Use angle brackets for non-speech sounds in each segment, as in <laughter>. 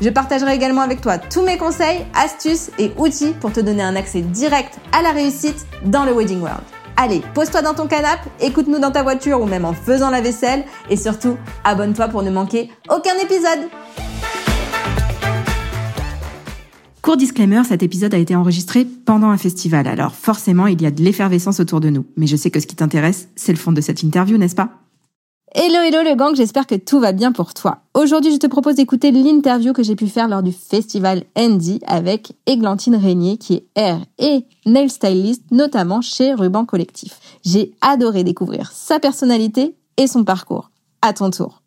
Je partagerai également avec toi tous mes conseils, astuces et outils pour te donner un accès direct à la réussite dans le Wedding World. Allez, pose-toi dans ton canapé, écoute-nous dans ta voiture ou même en faisant la vaisselle et surtout, abonne-toi pour ne manquer aucun épisode. Court disclaimer, cet épisode a été enregistré pendant un festival, alors forcément il y a de l'effervescence autour de nous. Mais je sais que ce qui t'intéresse, c'est le fond de cette interview, n'est-ce pas? Hello, hello le gang, j'espère que tout va bien pour toi. Aujourd'hui, je te propose d'écouter l'interview que j'ai pu faire lors du festival Andy avec Églantine Régnier, qui est air et nail stylist, notamment chez Ruban Collectif. J'ai adoré découvrir sa personnalité et son parcours. À ton tour.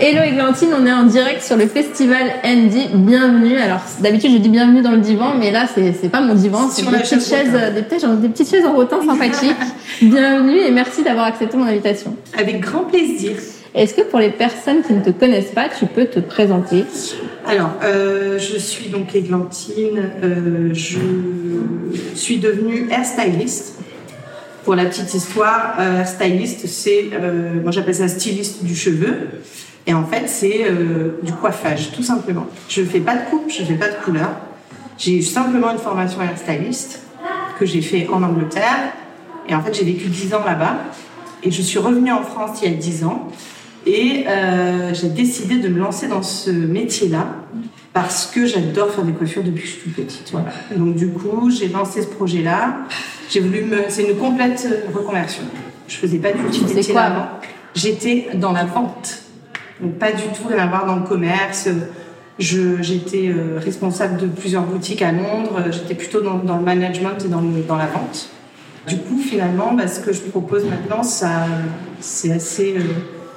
Hello Églantine, on est en direct sur le festival Andy. Bienvenue. Alors d'habitude je dis bienvenue dans le divan, mais là c'est c'est pas mon divan, c'est des petites chaises, des petites, des chaises en rotin sympathiques. <laughs> bienvenue et merci d'avoir accepté mon invitation. Avec grand plaisir. Est-ce que pour les personnes qui ne te connaissent pas, tu peux te présenter? Alors, euh, je suis donc Églantine. Euh, je suis devenue hairstylist. Pour la petite histoire, euh, hairstylist, c'est, euh, moi j'appelle ça styliste du cheveu. Et en fait, c'est euh, du coiffage, tout simplement. Je ne fais pas de coupe, je ne fais pas de couleur. J'ai eu simplement une formation hairstylist que j'ai fait en Angleterre. Et en fait, j'ai vécu 10 ans là-bas. Et je suis revenue en France il y a 10 ans. Et euh, j'ai décidé de me lancer dans ce métier-là parce que j'adore faire des coiffures depuis que je suis toute petite. Voilà. Donc du coup, j'ai lancé ce projet-là. J'ai voulu me... C'est une complète reconversion. Je faisais pas du tout ce métier avant? J'étais dans la vente. Donc pas du tout rien à voir dans le commerce. J'étais euh, responsable de plusieurs boutiques à Londres. J'étais plutôt dans, le management et dans, la vente. Du coup, finalement, bah, ce que je propose maintenant, ça, c'est assez euh,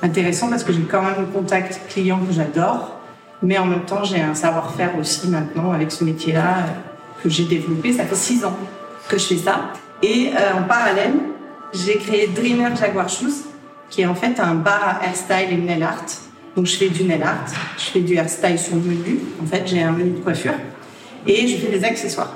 intéressant parce que j'ai quand même un contact client que j'adore. Mais en même temps, j'ai un savoir-faire aussi maintenant avec ce métier-là euh, que j'ai développé. Ça fait six ans que je fais ça. Et en parallèle, j'ai créé Dreamer Jaguar Shoes, qui est en fait un bar à hairstyle et nail art. Donc je fais du nail art, je fais du hairstyle sur le menu. En fait, j'ai un menu de coiffure et je fais des accessoires.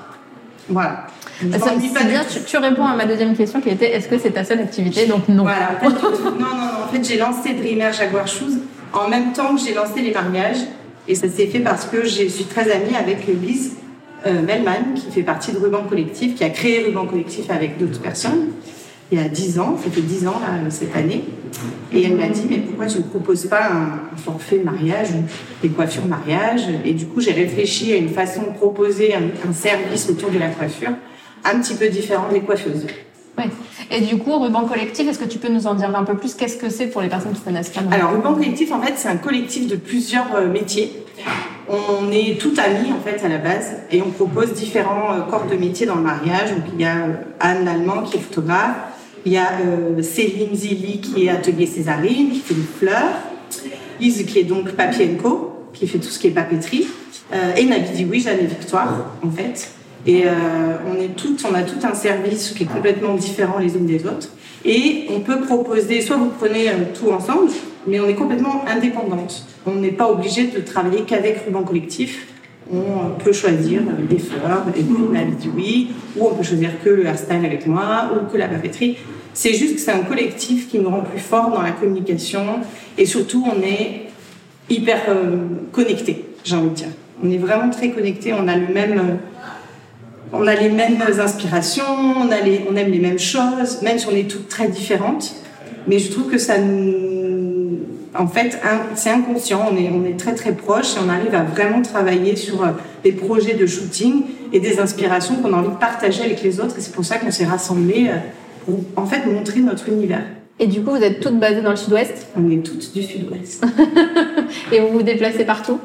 Voilà. Ça, bien, tu, tu, réponds à ma deuxième question qui était est-ce que c'est ta seule activité Donc non. Voilà. <laughs> non, non, non. En fait, j'ai lancé Dreamer Jaguar Shoes en même temps que j'ai lancé les mariages. Et ça s'est fait parce que je suis très amie avec Lise euh, Melman, qui fait partie de Ruban Collectif, qui a créé Ruban Collectif avec d'autres personnes il y a 10 ans, ça fait 10 ans là, cette année. Et elle m'a dit, mais pourquoi tu ne proposes pas un forfait mariage ou des coiffures mariage? Et du coup, j'ai réfléchi à une façon de proposer un, un, service autour de la coiffure un petit peu différent des coiffeuses. Ouais. Et du coup, Ruban Collectif, est-ce que tu peux nous en dire un peu plus? Qu'est-ce que c'est pour les personnes qui ne connaissent pas Alors, Ruban Collectif, en fait, c'est un collectif de plusieurs euh, métiers. On est tout amis en fait à la base et on propose différents euh, corps de métiers dans le mariage. Donc il y a Anne Lallemand qui est photographe, il y a euh, Céline Zilli qui est atelier Césarine, qui fait des fleurs. Lise qui est donc Papier Co, qui fait tout ce qui est papeterie. Euh, et Nabi oui, Jeanne et Victoire, en fait. Et euh, on, on a tout un service qui est complètement différent les unes des autres. Et on peut proposer, soit vous prenez euh, tout ensemble, mais on est complètement indépendante. On n'est pas obligé de travailler qu'avec Ruban Collectif. On peut choisir des fleurs, et la oui, ou on peut choisir que le hairstyle avec moi, ou que la papeterie. C'est juste que c'est un collectif qui nous rend plus fort dans la communication, et surtout on est hyper euh, connecté, j'ai envie de dire. On est vraiment très connecté, on a le même, euh, on a les mêmes inspirations, on, a on aime les mêmes choses, même si on est toutes très différentes. Mais je trouve que ça nous en fait, c'est inconscient. On est, on est très très proche et on arrive à vraiment travailler sur euh, des projets de shooting et des inspirations qu'on a envie de partager avec les autres. Et c'est pour ça qu'on s'est rassemblés euh, pour en fait montrer notre univers. Et du coup, vous êtes toutes basées dans le sud-ouest? On est toutes du sud-ouest. <laughs> et vous vous déplacez partout?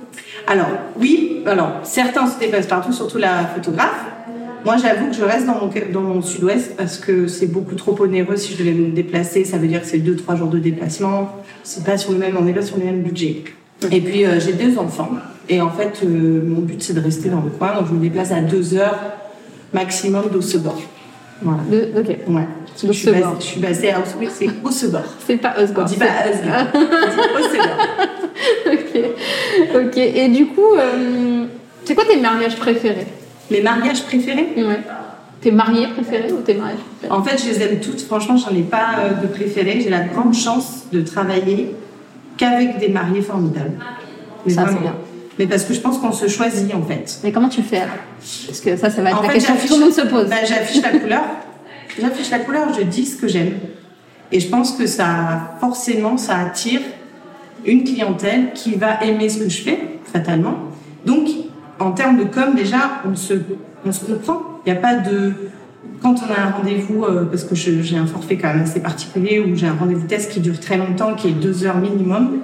Alors, oui. Alors, certains se déplacent partout, surtout la photographe. Moi, j'avoue que je reste dans mon, dans mon sud-ouest parce que c'est beaucoup trop onéreux si je devais me déplacer. Ça veut dire que c'est deux, trois jours de déplacement. C'est pas sur le même, on est pas sur le même budget. Et puis euh, j'ai deux enfants. Et en fait, euh, mon but c'est de rester dans le coin. Donc je me déplace à deux heures maximum d'Ossebord. Voilà. De- ok. Ouais. Je suis, basée, je suis basée à Ossebord. C'est Ossebord. C'est pas On Osgore. dit pas Asgard. On dit <laughs> ok. Ok. Et du coup, euh, c'est quoi tes mariages préférés? Mes mariages préférés Ouais. Tes mariés préférés ou tes mariages préférés En fait, je les aime toutes. Franchement, j'en ai pas euh, de préférés. J'ai la grande chance de travailler qu'avec des mariés formidables. Mais Ça, c'est bien. Mais parce que je pense qu'on se choisit en fait. Mais comment tu fais Parce que ça, ça va être En la fait, question que tout le monde se pose. bah, j'affiche la couleur. J'affiche la couleur, je dis ce que j'aime. Et je pense que ça, forcément, ça attire une clientèle qui va aimer ce que je fais, fatalement. Donc, en termes de com, déjà, on se, comprend. Il n'y a pas de. Quand on a un rendez-vous, euh, parce que j'ai un forfait quand même assez particulier, où j'ai un rendez-vous test qui dure très longtemps, qui est deux heures minimum,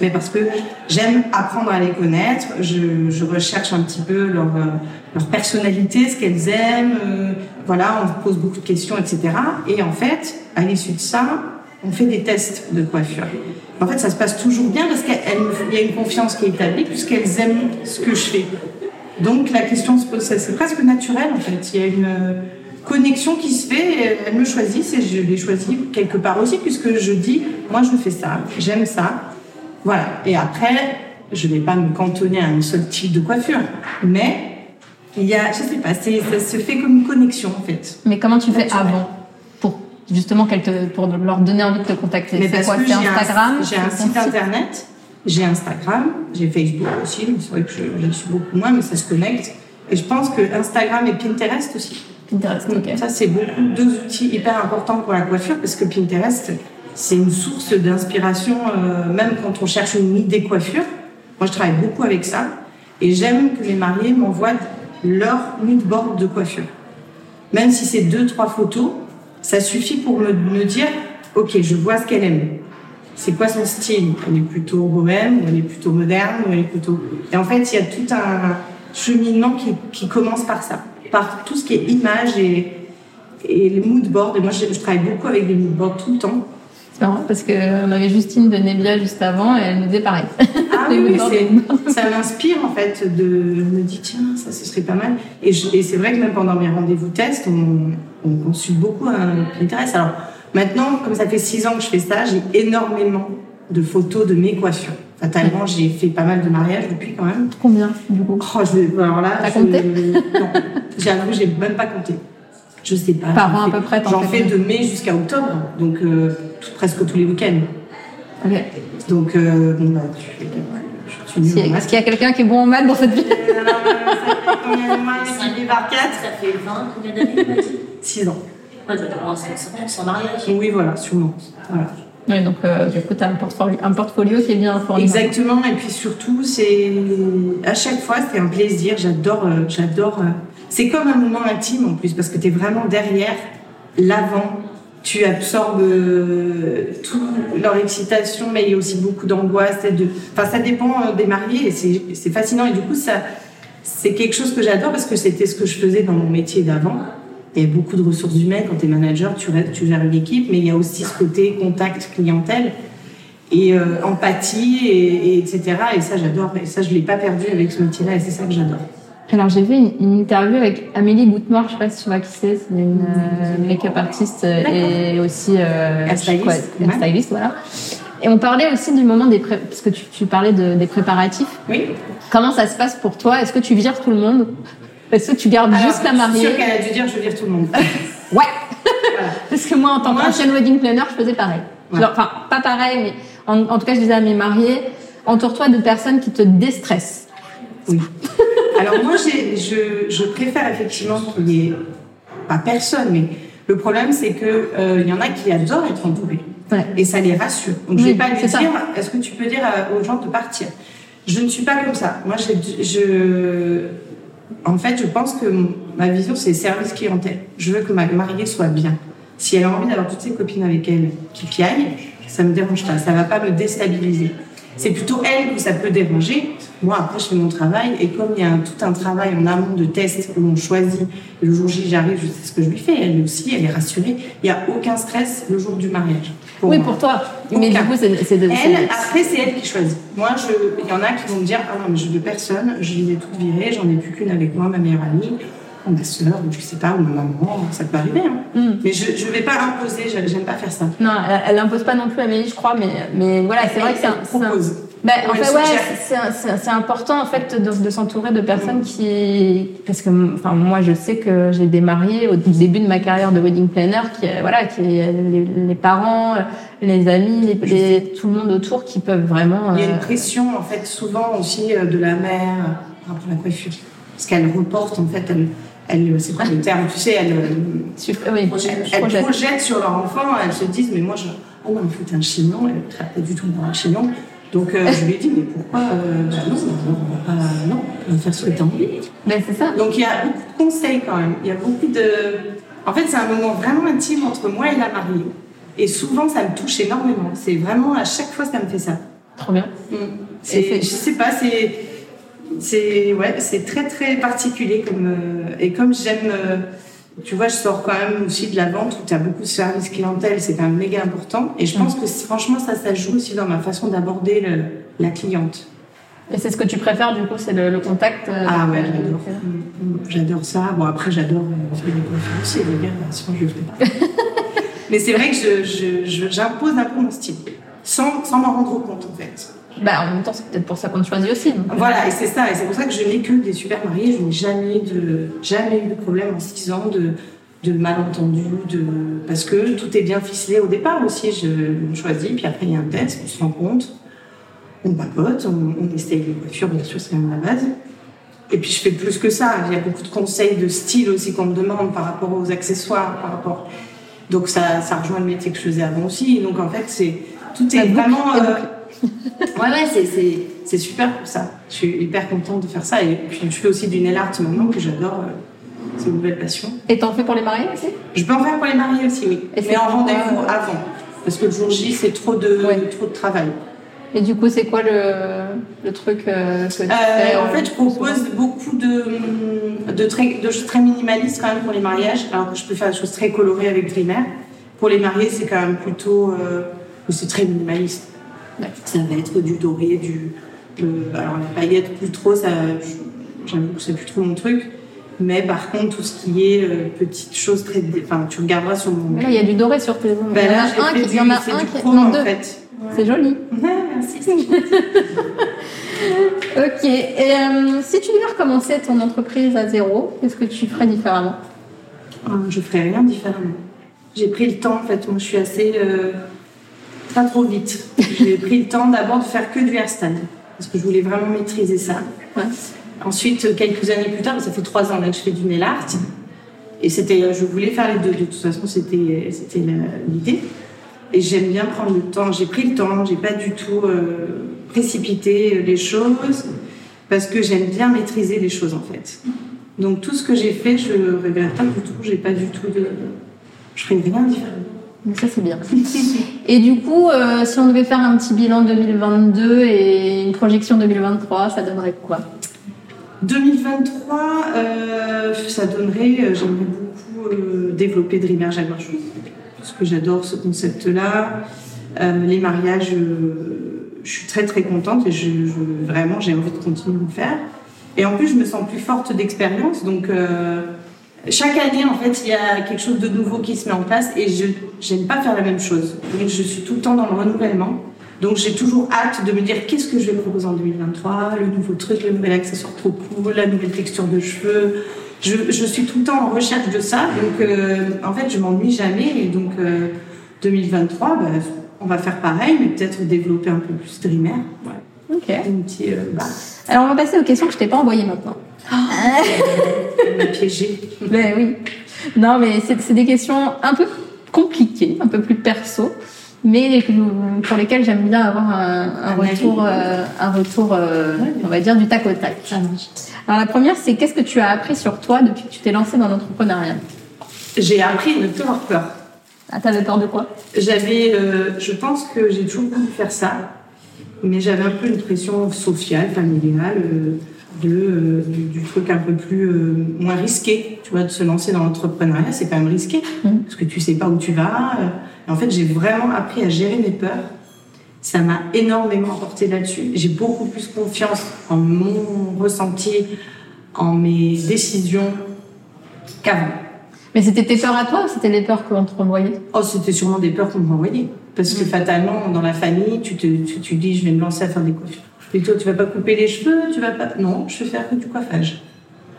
mais parce que j'aime apprendre à les connaître, je, recherche un petit peu leur, euh, personnalité, ce qu'elles aiment, euh, voilà, on se pose beaucoup de questions, etc. Et en fait, à l'issue de ça, on fait des tests de coiffure. En fait, ça se passe toujours bien parce qu'il y a une confiance qui est établie puisqu'elles aiment ce que je fais. Donc la question se pose, c'est presque naturel en fait. Il y a une euh, connexion qui se fait, elles me choisissent et je les choisis quelque part aussi puisque je dis, moi je fais ça, j'aime ça. Voilà. Et après, je ne vais pas me cantonner à un seul type de coiffure. Mais il y a, je sais pas, c'est- ça se fait comme une connexion en fait. Mais comment tu fais avant pour justement qu'elles te, pour leur donner envie de te contacter? C'est quoi? C'est Instagram? J'ai un site? internet, j'ai Instagram, j'ai Facebook aussi, mais c'est vrai que je, je suis beaucoup moins, mais ça se connecte. Et je pense que Instagram et Pinterest aussi. Pinterest, ok. Ça, c'est beaucoup deux outils hyper importants pour la coiffure parce que Pinterest, c'est une source d'inspiration, euh, même quand on cherche une idée coiffure. Moi, je travaille beaucoup avec ça et j'aime que les mariés m'envoient leur mood board de coiffure. Même si c'est deux, trois photos, ça suffit pour me, me dire, ok, je vois ce qu'elle aime. C'est quoi son style? Elle est plutôt bohème, elle est plutôt moderne, elle est plutôt. Et en fait, il y a tout un cheminement qui, qui commence par ça, par tout ce qui est image et, et les mood boards. Et moi, je, je travaille beaucoup avec des mood boards tout le temps. C'est marrant parce qu'on avait Justine de Nebia juste avant et elle nous disait pareil. Ah oui, <laughs> oui, ça m'inspire en fait de je me dis tiens ça ce serait pas mal et, et c'est vrai que même pendant mes rendez-vous tests on, on consulte beaucoup un Pinterest alors maintenant comme ça fait six ans que je fais ça j'ai énormément de photos de mes coiffures. Fatalement j'ai fait pas mal de mariages depuis quand même. Combien du coup? Oh, je vais- alors là T'as je- compté? non. J'avoue j'ai même pas compté. Je sais pas. Par an à peu près, j'en fais de mai jusqu'à octobre donc euh, tout- presque tous les week-ends. Ok. donc euh, bon, bah, je, suis- je suis nulle Si-. Est-ce qu'il y a quelqu'un qui est bon en maths dans cette ça <laughs> fait combien de mois? Divisé par 4 Ça fait 20, combien d'années? Tu m'as dit 6 ans. Ouais, t'as commencé sans mariage. Oui, voilà, sûrement. Voilà. Oui, donc euh, du coup, tu as un portfolio, un portfolio qui est bien fourni. Exactement, et puis surtout, c'est à chaque fois, c'est un plaisir. J'adore, euh, j'adore. euh, C'est comme un moment intime en plus, parce que tu es vraiment derrière, l'avant. Tu absorbes euh, toute leur excitation, mais il y a aussi beaucoup d'angoisse. De... Enfin, ça dépend euh, des mariés, et c'est c'est fascinant. Et du coup, ça, c'est quelque chose que j'adore parce que c'était ce que je faisais dans mon métier d'avant. Il y a beaucoup de ressources humaines quand tu es manager, tu, tu gères une équipe, mais il y a aussi ce côté contact clientèle et euh, empathie, et, et etc. Et ça, j'adore. Et ça, je l'ai pas perdu avec ce métier-là, et c'est ça que j'adore. Alors, j'ai fait une, une interview avec Amélie Goutmore, je sais pas si tu vois qui c'est, c'est une euh, make-up artiste euh, et aussi euh, voilà. Et on parlait aussi du moment des pré... parce que tu, tu parlais de- des préparatifs. Oui. Comment ça se passe pour toi? Est-ce que tu vires tout le monde? Est-ce que tu gardes Alors, juste la Je suis mariée sûre qu'elle a dû dire je vire tout le monde. <laughs> Ouais. Voilà. Parce que moi, en tant qu'ancienne wedding planner, je faisais pareil. Ouais. Genre, Enfin, pas pareil, mais en, en tout cas, je disais à mes mariés, entoure-toi de personnes qui te déstressent. Oui. Alors moi, je, je préfère effectivement qu'il y ait pas personne, mais le problème c'est que euh, il y en a qui adorent être entourés Ouais. et ça les rassure. Donc je Oui, vais pas lui c'est dire, est-ce que tu peux dire à- aux gens de partir? Je ne suis pas comme ça. Moi, je, en fait, je pense que ma vision c'est service clientèle. Je veux que ma mariée soit bien. Si elle a envie d'avoir toutes ses copines avec elle qui piaillent, ça me dérange pas. Ça va pas me déstabiliser. C'est plutôt elle que ça peut déranger. Moi, après, je fais mon travail. Et comme il y a tout un travail en amont de test où on choisit, le jour J, j'arrive, je sais ce que je lui fais. Elle aussi, elle est rassurée. Il n'y a aucun stress le jour du mariage. Pour oui, moi. pour toi. Mais du coup, c'est de. Elle, après, c'est elle qui choisit. Moi, je, il y en a qui vont me dire, ah non, mais je veux personne, je les ai toutes virées, j'en ai plus qu'une avec moi, ma meilleure amie, ou ma soeur, ou je sais pas, ou ma maman, ça peut arriver. Hein. Mm. Mais je, je vais pas imposer, je- j'aime pas faire ça. Non, elle, elle impose pas non plus Amélie, je crois, mais, mais voilà, c'est vrai que c'est un. Elle c'est un- propose. Bah, en fait, ouais, c'est- important en fait de, de s'entourer de personnes qui, parce que, enfin, moi, je sais que j'ai des mariés au début de ma carrière de wedding planner, qui, euh, voilà, qui les, les parents, les amis, les, les- tout le monde autour qui peuvent vraiment. Il y a euh, une pression, en fait, souvent aussi euh, de la mère euh, par rapport à la coiffure. Parce qu'elle reporte, en fait, elle, elle c'est quoi le <laughs> terme, tu sais, elle, euh, oui, elle, je elle projette. projette sur leur enfant, elles se disent, mais moi, je, oh non, faut un chignon, elle ne traite pas du tout dans un chignon. Donc, euh, je lui ai dit, mais pourquoi, euh, bah non, on va pas, non, on va faire ce que tu as envie. C'est ça. Donc, il y a beaucoup de conseils quand même. Il y a beaucoup de. En fait, c'est un moment vraiment intime entre moi et la mariée. Et souvent, ça me touche énormément. C'est vraiment, à chaque fois, ça me fait ça. Trop bien. Mm. Et C'est, je sais pas, c'est, c'est, ouais, c'est très très particulier comme euh, et comme j'aime, euh, tu vois, je sors quand même aussi de la vente où tu as beaucoup de service clientèle, c'est quand même méga important. Et je pense que c'est- franchement, ça, ça joue aussi dans ma façon d'aborder le- la cliente. Et c'est ce que tu préfères, du coup, c'est le, le contact. euh, Ah ouais, j'adore. Mm, mm, J'adore ça. Bon, après, j'adore euh, faire des conférences aussi, les gars, sinon je le pas. <laughs> Mais c'est vrai que je, je, je- j'impose un peu mon style, sans, sans m'en rendre compte en fait. Bah, en même temps, c'est peut-être pour ça qu'on choisit aussi. donc. Voilà, et c'est ça, et c'est pour ça que je n'ai que des super mariés. Je n'ai jamais de, jamais eu de problème en six ans de, de malentendus, de, parce que tout est bien ficelé au départ aussi. Je choisis, puis après il y a un test, on se rend compte, on papote, on, on essaye les voitures, bien sûr, c'est même la base. Et puis je fais plus que ça. Il y a beaucoup de conseils de style aussi qu'on me demande par rapport aux accessoires, par rapport. Donc ça, ça rejoint le métier que je faisais avant aussi. Donc en fait, c'est tout est vraiment. euh, Ouais, ouais, c'est, super pour ça. Je suis hyper contente de faire ça. Et puis, je fais aussi du nail art maintenant que j'adore. euh, c'est une nouvelle passion. Et t'en fais pour les mariés aussi? Je peux en faire pour les mariés aussi, oui. Et Mais en rendez-vous euh, avant. Parce que le jour J, c'est trop de, Ouais. trop de travail. Et du coup, c'est quoi le, le truc euh, que tu Euh, fais en fait, je propose beaucoup de, de, très, de choses très minimalistes quand même pour les mariages. Alors que je peux faire des choses très colorées avec Dreamer. Pour les mariés, c'est quand même plutôt. c'est très minimaliste. Ça va être du doré, du. euh, alors, les paillettes, plus trop, ça. J'avoue que c'est plus trop mon truc. Mais par contre, tout ce qui est euh, petites choses très. Enfin, tu regarderas sur mon. Mais Là, il y a du doré sur tes ongles. Ben il y en a un qui, du- il y en a c'est un du qui, chrome, non en deux. fait. C'est joli. <laughs> Ouais, merci. <laughs> <laughs> Ok. Et euh, si tu devais recommencer ton entreprise à zéro, qu'est-ce que tu ferais différemment? Euh, Je ferais rien différemment. J'ai pris le temps, en fait. Moi, je suis assez. Euh, pas trop vite. J'ai pris le temps d'abord de faire que du hairstyle. Parce que je voulais vraiment maîtriser ça. Ouais. Ensuite, quelques années plus tard, ça fait trois ans là, que je fais du nail art. Et c'était, euh, je voulais faire les deux. De toute façon, c'était, c'était la- l'idée. Et j'aime bien prendre le temps. J'ai pris le temps. J'ai pas du tout euh, précipité les choses parce que j'aime bien maîtriser les choses en fait. Donc tout ce que j'ai fait, je regrette pas du tout. J'ai pas du tout de, je ferai rien différent. Mais ça, c'est bien. <laughs> Et du coup, euh, si on devait faire un petit bilan 2022 et une projection 2023, ça donnerait quoi? 2023, euh, ça donnerait, euh, j'aimerais beaucoup euh, développer Dreamer Shoes, parce que j'adore ce concept-là. Les mariages, je suis très très contente et je, vraiment j'ai envie de continuer de le faire. Et en plus, je me sens plus forte d'expérience, donc chaque année, en fait, il y a quelque chose de nouveau qui se met en place et je j'aime pas faire la même chose. Donc je suis tout le temps dans le renouvellement. Donc j'ai toujours hâte de me dire qu'est-ce que je vais proposer en 2023, le nouveau truc, le nouvel accessoire trop cool, la nouvelle texture de cheveux. Je, je suis tout le temps en recherche de ça, donc euh, en fait je m'ennuie jamais et donc euh, 2023, bah, on va faire pareil, mais peut-être développer un peu plus Dreamer. Ouais. Ok. Un petit euh, bah, Alors, on va passer aux questions que je t'ai pas envoyées maintenant. <laughs> on m'a piégé. Ben oui. Non, mais c'est des questions un peu compliquées, un peu plus perso, mais pour lesquelles j'aime bien avoir un, un Un retour, euh, un retour, euh, on va dire du tac au tac. Alors la première, c'est qu'est-ce que tu as appris sur toi depuis que tu t'es lancée dans l'entrepreneuriat? J'ai appris à ne plus avoir peur. Ah, t'avais peur de quoi? J'avais, euh, je pense que j'ai toujours voulu faire ça, mais j'avais un peu une pression sociale, familiale. De, euh, du, du truc un peu plus euh, moins risqué. Tu vois, de se lancer dans l'entrepreneuriat, c'est quand même risqué Mhm. parce que tu sais pas où tu vas. euh. Et en fait, j'ai vraiment appris à gérer mes peurs. Ça m'a énormément apporté là-dessus. J'ai beaucoup plus confiance en mon ressenti, en mes décisions qu'avant. Mais c'était tes peurs à toi ou c'était les peurs qu'on te renvoyait? Oh, c'était sûrement des peurs qu'on me renvoyait. Parce que fatalement, dans la famille, tu te tu, tu dis, je vais me lancer à faire des coiffures. Et toi, tu vas pas couper les cheveux, tu vas pas. Non, je vais faire que du coiffage.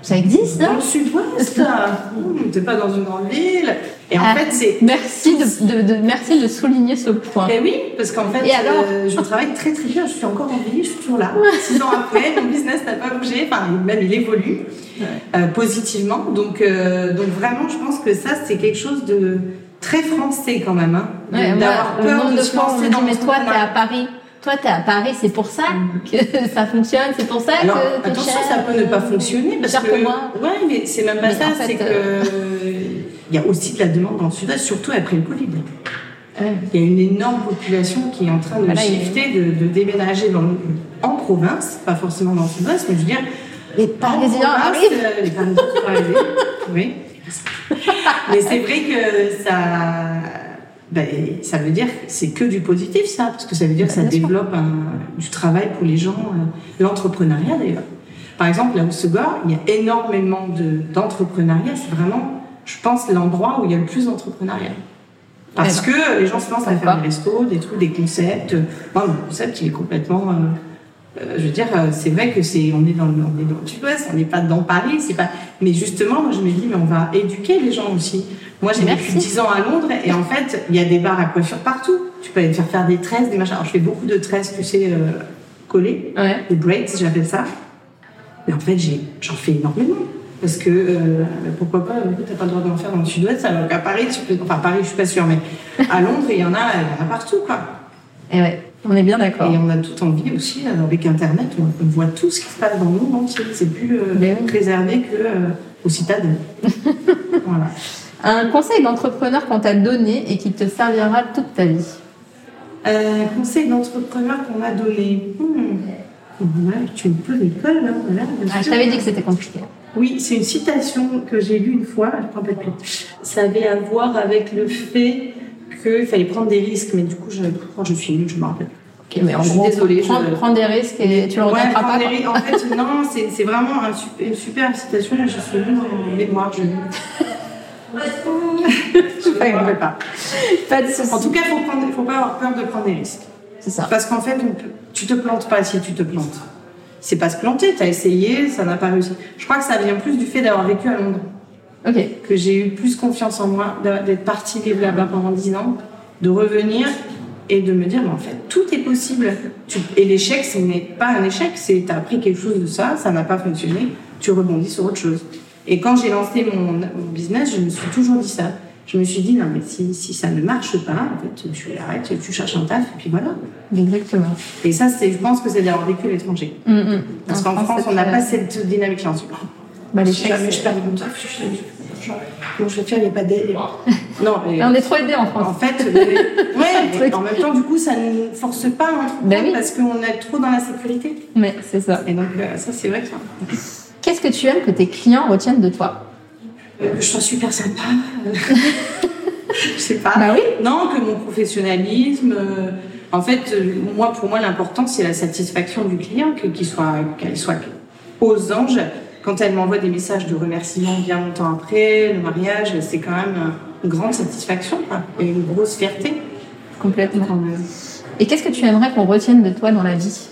Ça existe, Dans non le sud-ouest. Mmh, t'es pas dans une grande ville. Et en Ah. fait, c'est. Merci de, de- de- merci de souligner ce point. Eh oui, parce qu'en fait, Et alors euh, je travaille très très bien. Je suis encore en vie, je suis toujours là. Six ans après, mon business n'a pas bougé. Enfin, même il évolue euh, positivement. Donc, euh, donc vraiment, je pense que ça, c'est quelque chose de très français quand même. Hein, Ouais, D'avoir le peur nombre de de se lancer dans mais toi t'es à. Paris, toi t'es à Paris, c'est pour ça que <laughs> ça fonctionne, c'est pour ça Alors, que attention, ça peut ne pas fonctionner parce que. pour moi. Ouais, mais c'est même pas Mais ça. en fait, c'est que euh, il y a aussi de la demande dans le sud-est, surtout après le Covid. Ouais. Il y a une énorme population qui est en train de Voilà, shifter, de, de déménager dans, en province, pas forcément dans le sud-ouest, mais je veux dire. Les en Parisiens arrivent. euh, Les Parisiens sont arrivés. Oui. Mais c'est vrai que ça. Ben, ça veut dire que c'est que du positif, ça, parce que ça veut dire que ça Bien sûr. développe un- du travail pour les gens, euh, l'entrepreneuriat d'ailleurs. Par exemple, là où Segor, il y a énormément de- d'entrepreneuriat. C'est vraiment, je pense, l'endroit où il y a le plus d'entrepreneuriat. Parce Eh que les gens se lancent à faire des restos, des trucs, des concepts. Moi, mon concept, il est complètement. euh, euh, je veux dire, euh, c'est vrai que c'est, on est dans le, on est dans le sud-ouest, on n'est pas dans Paris, c'est pas. Mais justement, moi, je me dis, mais on va éduquer les gens aussi. Moi, j'ai vécu 10 ans à Londres et en fait, il y a des bars à coiffure partout. Tu peux aller te faire faire des tresses, des machins. Alors, je fais beaucoup de tresses, tu sais, euh, collées, Ouais. des braids, j'appelle ça. Mais en fait, j'en fais énormément. Parce que, euh, pourquoi pas, euh, t'as pas le droit d'en faire dans le sud-ouest, alors qu'à Paris, tu peux, enfin, Paris, je suis pas sûre, mais à Londres, il y en a, il y en a partout, quoi. Et ouais, on est bien d'accord. Et on a tout envie aussi, euh, avec Internet, on, voit tout ce qui se passe dans le monde entier. C'est plus euh, oui. réservé que euh, aux citadins. <laughs> voilà. Un conseil d'entrepreneur qu'on t'a donné et qui te servira toute ta vie. Euh, conseil d'entrepreneur qu'on m'a donné. Hmm. Ouais, tu me poses l'école, là. Voilà, Ah, je t'avais dit que c'était compliqué. Oui, c'est une citation que j'ai lue une fois. Je prends pas de plus. Ça avait à voir avec le fait qu'il fallait prendre des risques, mais du coup, je, quand je suis nulle, je me rappelle. Ok, mais en Je suis gros, désolée, prends, je- prends des risques et tu le Ouais, regretteras prendre pas. des. En fait, non, c'est c'est vraiment un super- une super citation. Je suis nulle en mémoire. Je <laughs> je ne pas. Pas de soucis. En tout cas, il ne faut pas avoir peur de prendre des risques. C'est ça. Parce qu'en fait, tu te plantes pas si tu te plantes. C'est pas se planter, tu as essayé, ça n'a pas réussi. Je crois que ça vient plus du fait d'avoir vécu à Londres. Que j'ai eu plus confiance en moi, d'être partie vivre là-bas pendant 10 ans, de revenir et de me dire, mais en fait, tout est possible. Et l'échec, ce n'est pas un échec, c'est tu as appris quelque chose de ça, ça n'a pas fonctionné, tu rebondis sur autre chose. Et quand j'ai lancé mon, mon business, je me suis toujours dit ça. Je me suis dit, non, mais si, si ça ne marche pas, en fait, tu arrêtes, tu cherches un taf, et puis voilà. Exactement. Et ça, je pense que c'est d'avoir vécu à l'étranger. Mm, mm. Parce En qu'en France, c'est on n'a pas cette dynamique-là. Bah, si jamais je perds mon taf, je- je- je- comment je vais faire, il n'y a pas d'aide. <laughs> Non, mais On est trop aidés en France. en fait, <laughs> mais- ouais, mais en même temps, du coup, ça ne nous force pas Ben oui. parce qu'on est trop dans la sécurité. Mais c'est ça. Et donc, euh, ça, c'est vrai que, euh, Qu'est-ce que tu aimes que tes clients retiennent de toi? Que je sois super sympa. euh, <laughs> je sais pas. Bah oui. Non, que mon professionnalisme. euh, en fait, euh, moi, pour moi, l'important, c'est la satisfaction du client, que- qu'il soit, qu'elle soit aux anges. Quand elle m'envoie des messages de remerciement bien longtemps après, le mariage, c'est quand même une grande satisfaction, quoi, et une grosse fierté. Complètement. Et qu'est-ce que tu aimerais qu'on retienne de toi dans la vie?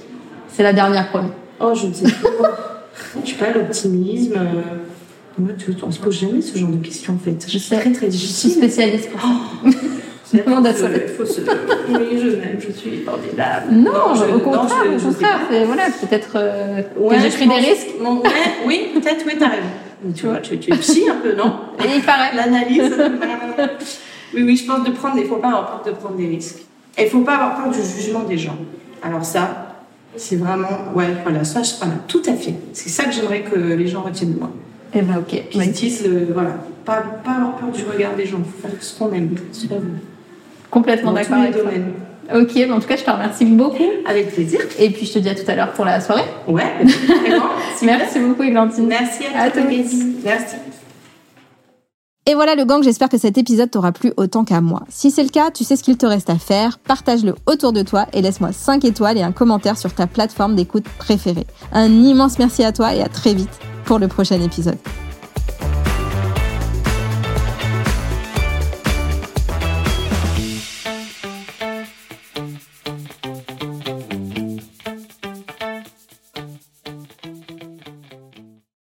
C'est la dernière promis. Oh, je ne sais pas. je sais pas, l'optimisme. euh, on se pose jamais ce genre de questions, en fait. Je sais. C'est très, très Je suis difficile. spécialiste pour ça. C'est Non, faut se- all. faut se- Oui, je m'aime, je suis formidable. Non, je- au contraire, je- au je sais contraire. pas. c'est- Voilà, peut-être euh, Ouais, que j'ai je pris des risques. Non, ouais, oui, peut-être, oui, t'as raison. Tu vois, tu, tu es psy un peu, non <laughs> Et il paraît. L'analyse. <laughs> oui, oui, je pense de prendre, il faut pas avoir peur de prendre des risques. Et il faut pas avoir peur du jugement des gens. Alors ça, c'est vraiment, ouais, voilà, ça, je, voilà, tout à fait. C'est ça que j'aimerais que les gens retiennent de moi. Eh ben ok. Qu'ils se disent, euh, voilà, pas, pas avoir peur du regard des gens. Faut faire ce qu'on aime. C'est pas vous. Complètement d'accord les avec toi. domaines. Ok, en tout cas, je te remercie beaucoup. Avec plaisir. Et puis, je te dis à tout à l'heure pour la soirée. Ouais, vraiment. <laughs> Merci beaucoup, Églantine. Merci à, À toi, tous. Merci. Et voilà le gang, j'espère que cet épisode t'aura plu autant qu'à moi. Si c'est le cas, tu sais ce qu'il te reste à faire, partage-le autour de toi et laisse-moi 5 étoiles et un commentaire sur ta plateforme d'écoute préférée. Un immense merci à toi et à très vite pour le prochain épisode.